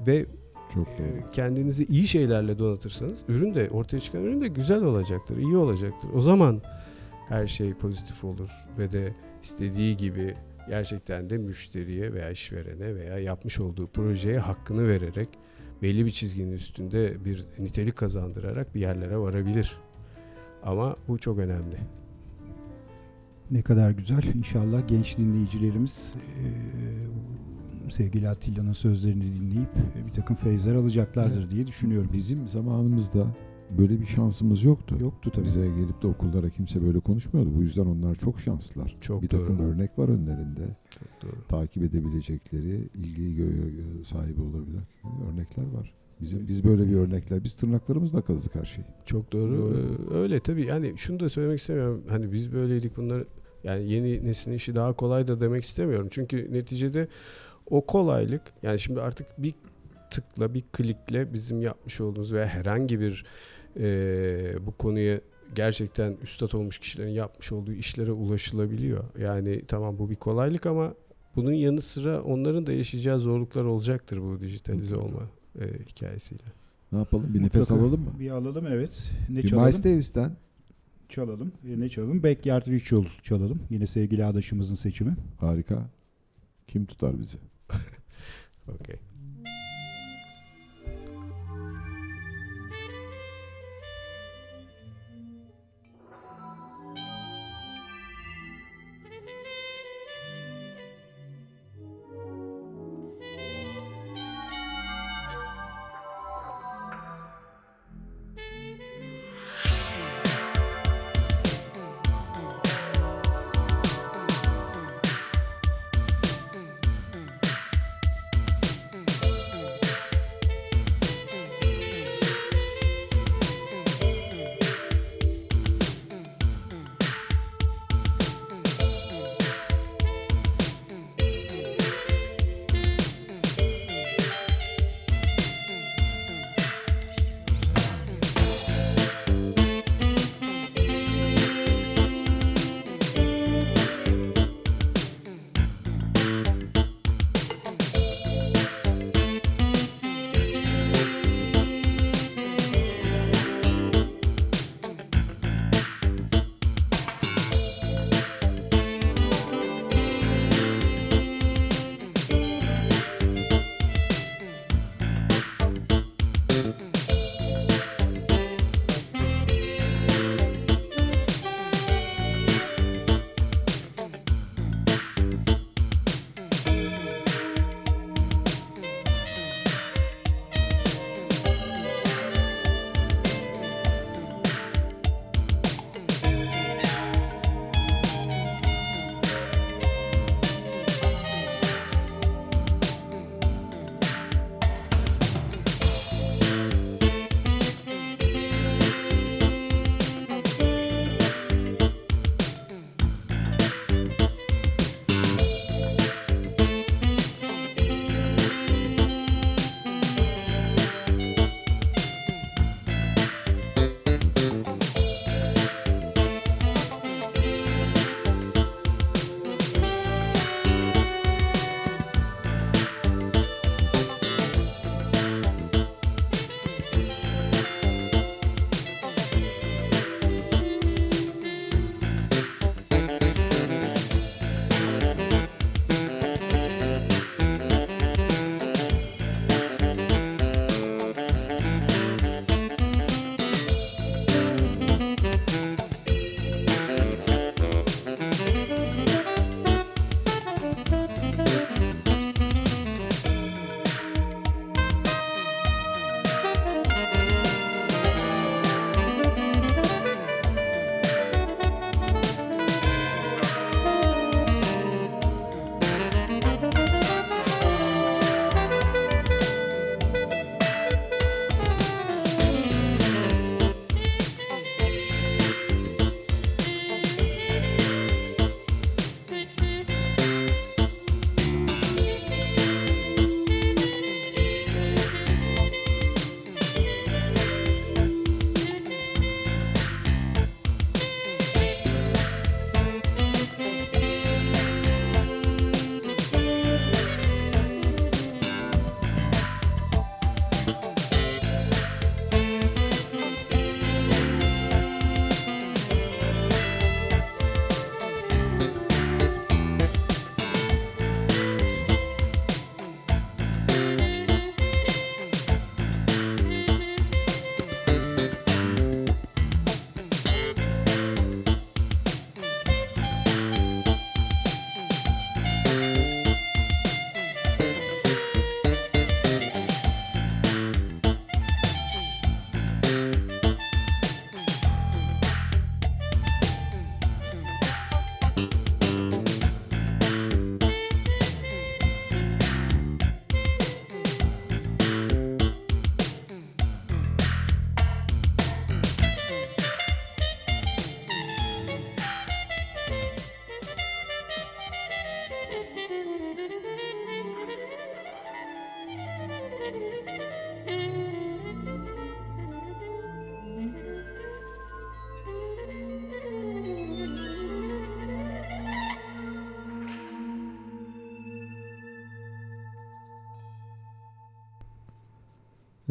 ve Çok e, kendinizi iyi şeylerle donatırsanız ürün de ortaya çıkan ürün de güzel olacaktır, iyi olacaktır. O zaman her şey pozitif olur ve de istediği gibi gerçekten de müşteriye veya işverene veya yapmış olduğu projeye hakkını vererek belli bir çizginin üstünde bir nitelik kazandırarak bir yerlere varabilir. Ama bu çok önemli. Ne kadar güzel. İnşallah genç dinleyicilerimiz e, sevgili Atilla'nın sözlerini dinleyip bir takım feyizler alacaklardır diye düşünüyorum. Bizim zamanımızda böyle bir şansımız yoktu. Yoktu tabii. Bize gelip de okullara kimse böyle konuşmuyordu. Bu yüzden onlar çok şanslılar. Çok bir takım doğru. örnek var önlerinde. Çok doğru. Takip edebilecekleri, ilgiyi gö- sahibi olabilen örnekler var. Bizim biz böyle bir örnekler, biz tırnaklarımızla kazdık her şeyi. Çok doğru. Doğru. Ee, öyle tabii. Yani şunu da söylemek istemiyorum. Hani biz böyleydik bunları yani yeni neslin işi daha kolay da demek istemiyorum. Çünkü neticede o kolaylık yani şimdi artık bir tıkla bir klikle bizim yapmış olduğumuz veya herhangi bir e, bu konuya gerçekten üstad olmuş kişilerin yapmış olduğu işlere ulaşılabiliyor. Yani tamam bu bir kolaylık ama bunun yanı sıra onların da yaşayacağı zorluklar olacaktır bu dijitalize olma e, hikayesiyle. Ne yapalım? Bir nefes Mutlaka. alalım mı? Bir alalım evet. Ne Bir çalalım? Miles Davis'ten Çalalım. E, ne çalalım? Backyard Ritual çalalım. Yine sevgili adaşımızın seçimi. harika. Kim tutar bizi? Okey.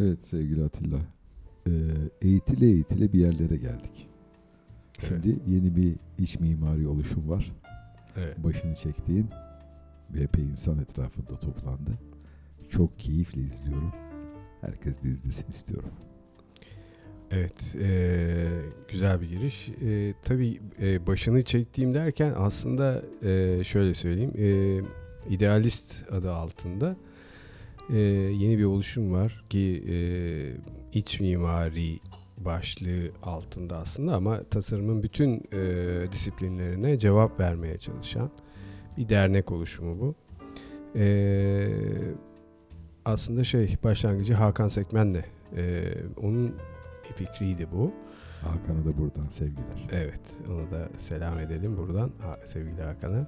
Evet sevgili Atilla. Ee, eğitile eğitile bir yerlere geldik. Şimdi yeni bir iç mimari oluşum var. Evet. Başını çektiğin ve epey insan etrafında toplandı. Çok keyifle izliyorum. Herkes de izlesin istiyorum. Evet, eee, güzel bir giriş. Eee tabii eee, başını çektiğim derken aslında eee, şöyle söyleyeyim, eee, idealist adı altında eee, yeni bir oluşum var ki eee, iç mimari başlığı altında aslında ama tasarımın bütün eee, disiplinlerine cevap vermeye çalışan bir dernek oluşumu bu. Eee, aslında şey başlangıcı Hakan Sekmen'le eee, onun fikriydi bu. Hakan'a da buradan sevgiler. Evet, onu da selam edelim buradan sevgili Hakan'a.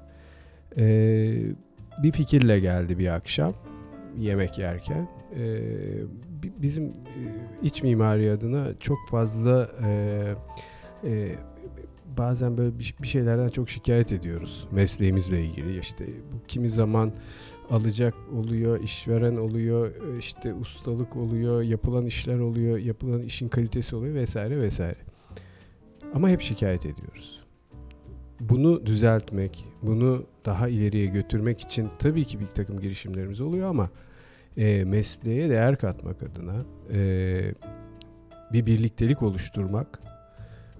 Ee, bir fikirle geldi bir akşam yemek yerken. Bi- bizim e, iç mimari adına çok fazla e, e, bazen böyle bir, şeylerden çok şikayet ediyoruz mesleğimizle ilgili. İşte bu kimi zaman alacak oluyor, işveren oluyor, e, işte ustalık oluyor, yapılan işler oluyor, yapılan işin kalitesi oluyor vesaire vesaire. Ama hep şikayet ediyoruz. Bunu düzeltmek, bunu daha ileriye götürmek için tabii ki bir takım girişimlerimiz oluyor ama e, mesleğe değer katmak adına e, bir birliktelik oluşturmak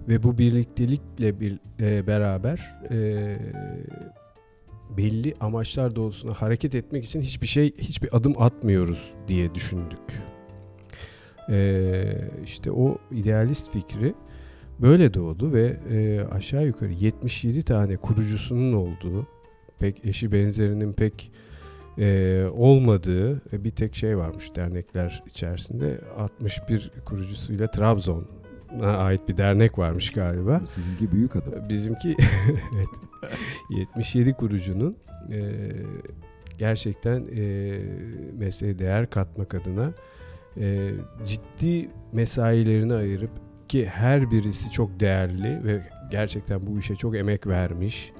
ve bu birliktelikle bir e, beraber e, belli amaçlar doğrultusunda hareket etmek için hiçbir şey, hiçbir adım atmıyoruz diye düşündük. E, işte o idealist fikri Böyle doğdu ve e, aşağı yukarı 77 tane kurucusunun olduğu, pek eşi benzerinin pek e, olmadığı e, bir tek şey varmış dernekler içerisinde. 61 kurucusuyla Trabzon'a ait bir dernek varmış galiba. Sizinki büyük adım. Bizimki evet, 77 kurucunun e, gerçekten e, mesleğe değer katmak adına e, ciddi mesailerini ayırıp ki her birisi çok değerli ve gerçekten bu işe çok emek vermiş.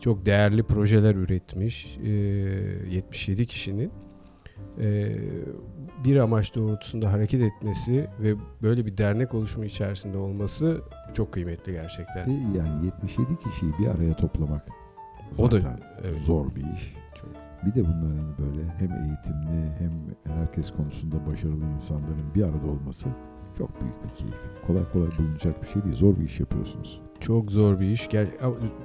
Çok değerli projeler üretmiş. e, 77 kişinin e, bir amaç doğrultusunda hareket etmesi ve böyle bir dernek oluşumu içerisinde olması çok kıymetli gerçekten. Ve yani 77 kişiyi bir araya toplamak O da- zaten evet. zor bir iş. Bir de bunların böyle hem eğitimli hem herkes konusunda başarılı insanların bir arada olması çok büyük bir keyif. Kolay kolay bulunacak bir şey değil. Zor bir iş yapıyorsunuz. Çok zor bir iş. Ger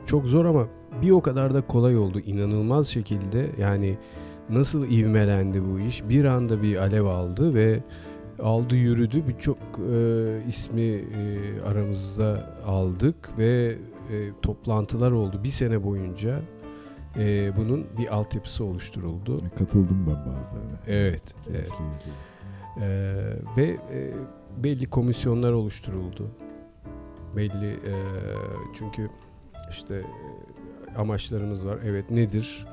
çok zor ama bir o kadar da kolay oldu. İnanılmaz şekilde yani nasıl ivmelendi bu iş. Bir anda bir alev aldı ve aldı yürüdü. Birçok e, ismi e, aramızda aldık ve e, toplantılar oldu. Bir sene boyunca e, bunun bir altyapısı oluşturuldu. Katıldım ben bazılarına. Evet, evet. Ee, ve e, belli komisyonlar oluşturuldu. Belli e, çünkü işte e, amaçlarımız var. Evet nedir?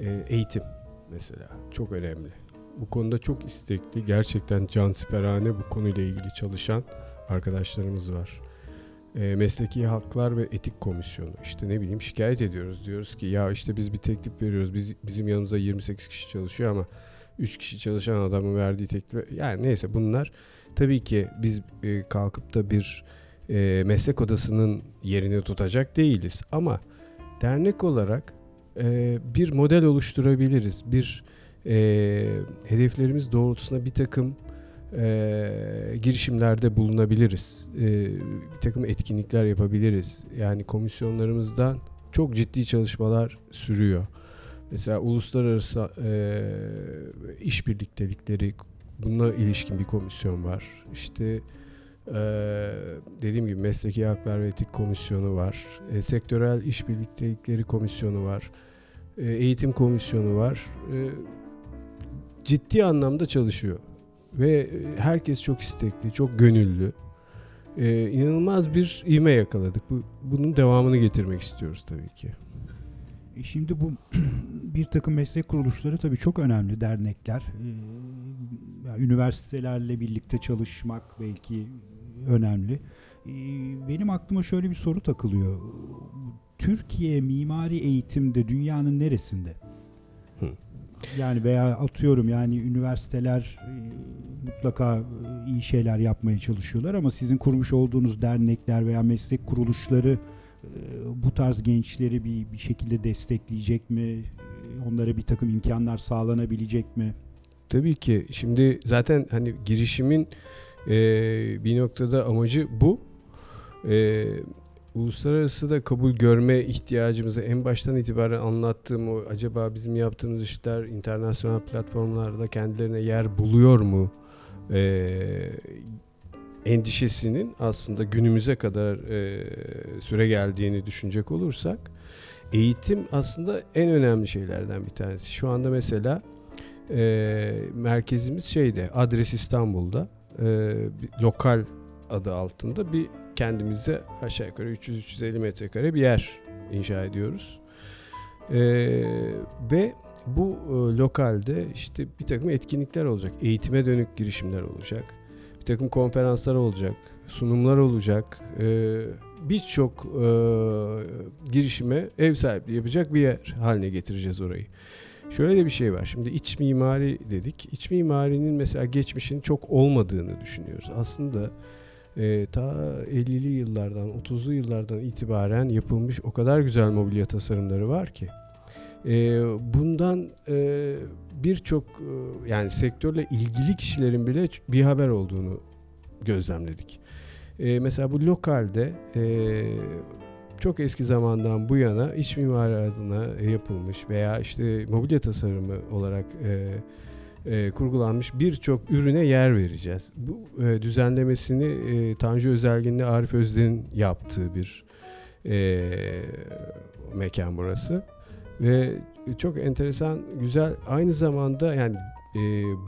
E, eğitim mesela çok önemli. Bu konuda çok istekli, gerçekten cansiperane bu konuyla ilgili çalışan arkadaşlarımız var. E, mesleki haklar ve etik komisyonu işte ne bileyim şikayet ediyoruz diyoruz ki ya işte biz bir teklif veriyoruz biz, bizim yanımızda 28 kişi çalışıyor ama 3 kişi çalışan adamın verdiği teklif yani neyse bunlar tabii ki biz e, kalkıp da bir e, meslek odasının yerini tutacak değiliz. Ama dernek olarak e, bir model oluşturabiliriz. Bir hedeflerimiz doğrultusunda bir takım girişimlerde bulunabiliriz. Bir takım etkinlikler yapabiliriz. Yani komisyonlarımızdan çok ciddi çalışmalar sürüyor. Mesela uluslararası e, iş birliktelikleri buna ilişkin bir komisyon var. İşte e, dediğim gibi mesleki haklar ve etik komisyonu var. E, sektörel iş birliktelikleri komisyonu var. E, eğitim komisyonu var. E, ciddi anlamda çalışıyor. Ve e, herkes çok istekli, çok gönüllü. E, inanılmaz bir ivme yakaladık. Bu, bunun devamını getirmek istiyoruz tabii ki. E Şimdi bu bir takım meslek kuruluşları tabii çok önemli dernekler. Üniversitelerle birlikte çalışmak belki önemli. Ee, benim aklıma şöyle bir soru takılıyor. Türkiye mimari eğitimde dünyanın neresinde? Hı. Yani veya atıyorum yani üniversiteler e, mutlaka e, iyi şeyler yapmaya çalışıyorlar ama sizin kurmuş olduğunuz dernekler veya meslek kuruluşları e, bu tarz gençleri bir, bir şekilde destekleyecek mi? Onlara bir takım imkanlar sağlanabilecek mi? Tabii ki. Şimdi zaten hani girişimin e, bir noktada amacı bu. E, uluslararası da kabul görme ihtiyacımızı en baştan itibaren anlattığım o acaba bizim yaptığımız işler internasyonel platformlarda kendilerine yer buluyor mu? E, endişesinin aslında günümüze kadar e, süre geldiğini düşünecek olursak eğitim aslında en önemli şeylerden bir tanesi. Şu anda mesela e, merkezimiz şeyde Adres İstanbul'da e, lokal adı altında bir kendimize aşağı yukarı 300-350 metrekare bir yer inşa ediyoruz. E, ve bu e, lokalde işte bir takım etkinlikler olacak. Eğitime dönük girişimler olacak. Bir takım konferanslar olacak. Sunumlar olacak. E, Birçok e, girişime ev sahipliği yapacak bir yer haline getireceğiz orayı. Şöyle de bir şey var. Şimdi iç mimari dedik. İç mimarinin mesela geçmişinin çok olmadığını düşünüyoruz. Aslında e, ta 50'li yıllardan, 30'lu yıllardan itibaren yapılmış o kadar güzel mobilya tasarımları var ki. E, bundan e, birçok e, yani sektörle ilgili kişilerin bile bir haber olduğunu gözlemledik. E, mesela bu lokalde e, çok eski zamandan bu yana iç mimari adına yapılmış veya işte mobilya tasarımı olarak e, e, kurgulanmış birçok ürüne yer vereceğiz. Bu e, düzenlemesini e, Tanju Özelgin'le Arif Özden'in yaptığı bir e, mekan burası ve çok enteresan, güzel aynı zamanda yani e,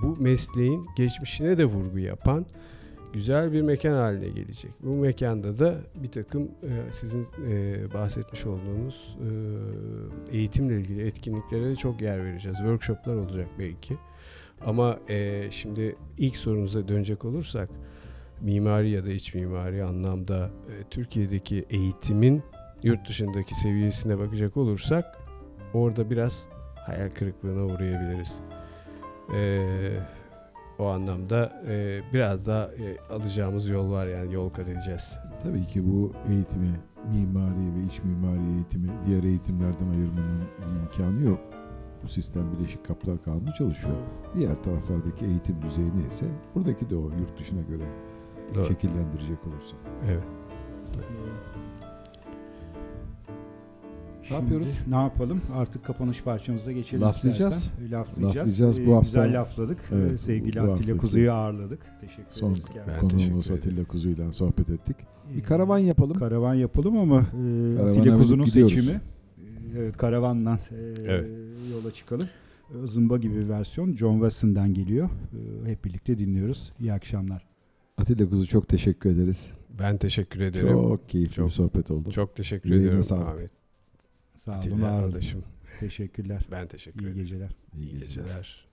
bu mesleğin geçmişine de vurgu yapan güzel bir mekan haline gelecek. Bu mekanda da bir takım e, sizin e, bahsetmiş olduğunuz e, eğitimle ilgili etkinliklere de çok yer vereceğiz. Workshoplar olacak belki. Ama şimdi ilk sorunuza dönecek olursak mimari ya da iç mimari anlamda Türkiye'deki eğitimin yurt dışındaki seviyesine bakacak olursak orada biraz hayal kırıklığına uğrayabiliriz. Eee o anlamda e, biraz daha e, alacağımız yol var yani yol kat edeceğiz. Tabii ki bu eğitimi, mimari ve iç mimari eğitimi diğer eğitimlerden ayırmanın bir imkanı yok. Bu sistem Birleşik Kaplar Kanunu çalışıyor. Diğer taraflardaki eğitim düzeyi neyse buradaki de o yurt dışına göre Doğru. şekillendirecek olursa. Evet. Şimdi yapıyoruz? Ne yapalım? Artık kapanış parçamıza geçelim Laflayacağız. istersen. Laflayacağız. Laflayacağız. Ee, Bu hafta- Güzel lafladık. Evet, Ee, Sevgili bu Atilla haftaki- Kuzu'yu ağırladık. Teşekkür Son ederiz kendisine. Ben konuğumuz teşekkür Atilla Kuzu'yla sohbet ettik. Ee, Bir karavan yapalım. Karavan yapalım ama e, Atilla binip Kuzu'nun gidiyoruz. seçimi. e, Evet karavanla e, Evet. yola çıkalım. E, Zımba gibi bir versiyon John Watson'dan geliyor. E, hep birlikte dinliyoruz. İyi akşamlar. Atilla Kuzu çok teşekkür ederiz. Ben teşekkür ederim. Çok, Çok keyifli Çok- bir sohbet oldu. teşekkür Yüreğine ederim sağlık. Ahmet. Sağ olun, Atilla var olun. kardeşim. Teşekkürler. Ben teşekkür İyi ederim. geceler. İyi İyi geceler. geceler.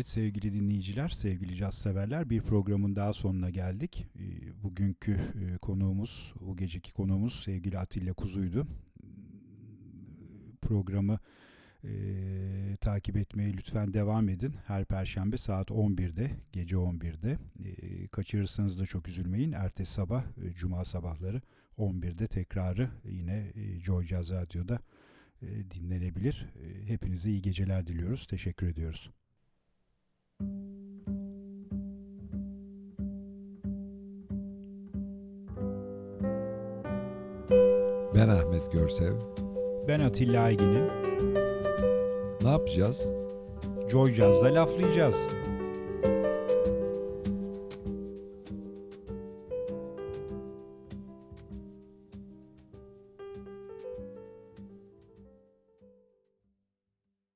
Evet sevgili dinleyiciler, sevgili caz severler bir programın daha sonuna geldik. Ee, Bugünkü e, konuğumuz, bu geceki konuğumuz sevgili Atilla Kuzu'ydu. Programı e, takip etmeye lütfen devam edin. Her perşembe saat 11'de, gece 11'de. E, kaçırırsanız da çok üzülmeyin. Ertesi sabah, e, cuma sabahları 11'de tekrarı yine e, Joy Jazz Radyo'da dinlenebilir. Hepinize iyi geceler diliyoruz. Teşekkür ediyoruz. Ben Ahmet Görsev. Ben Atilla Aygin'im. Ne yapacağız? Joy Jazz'da laflayacağız.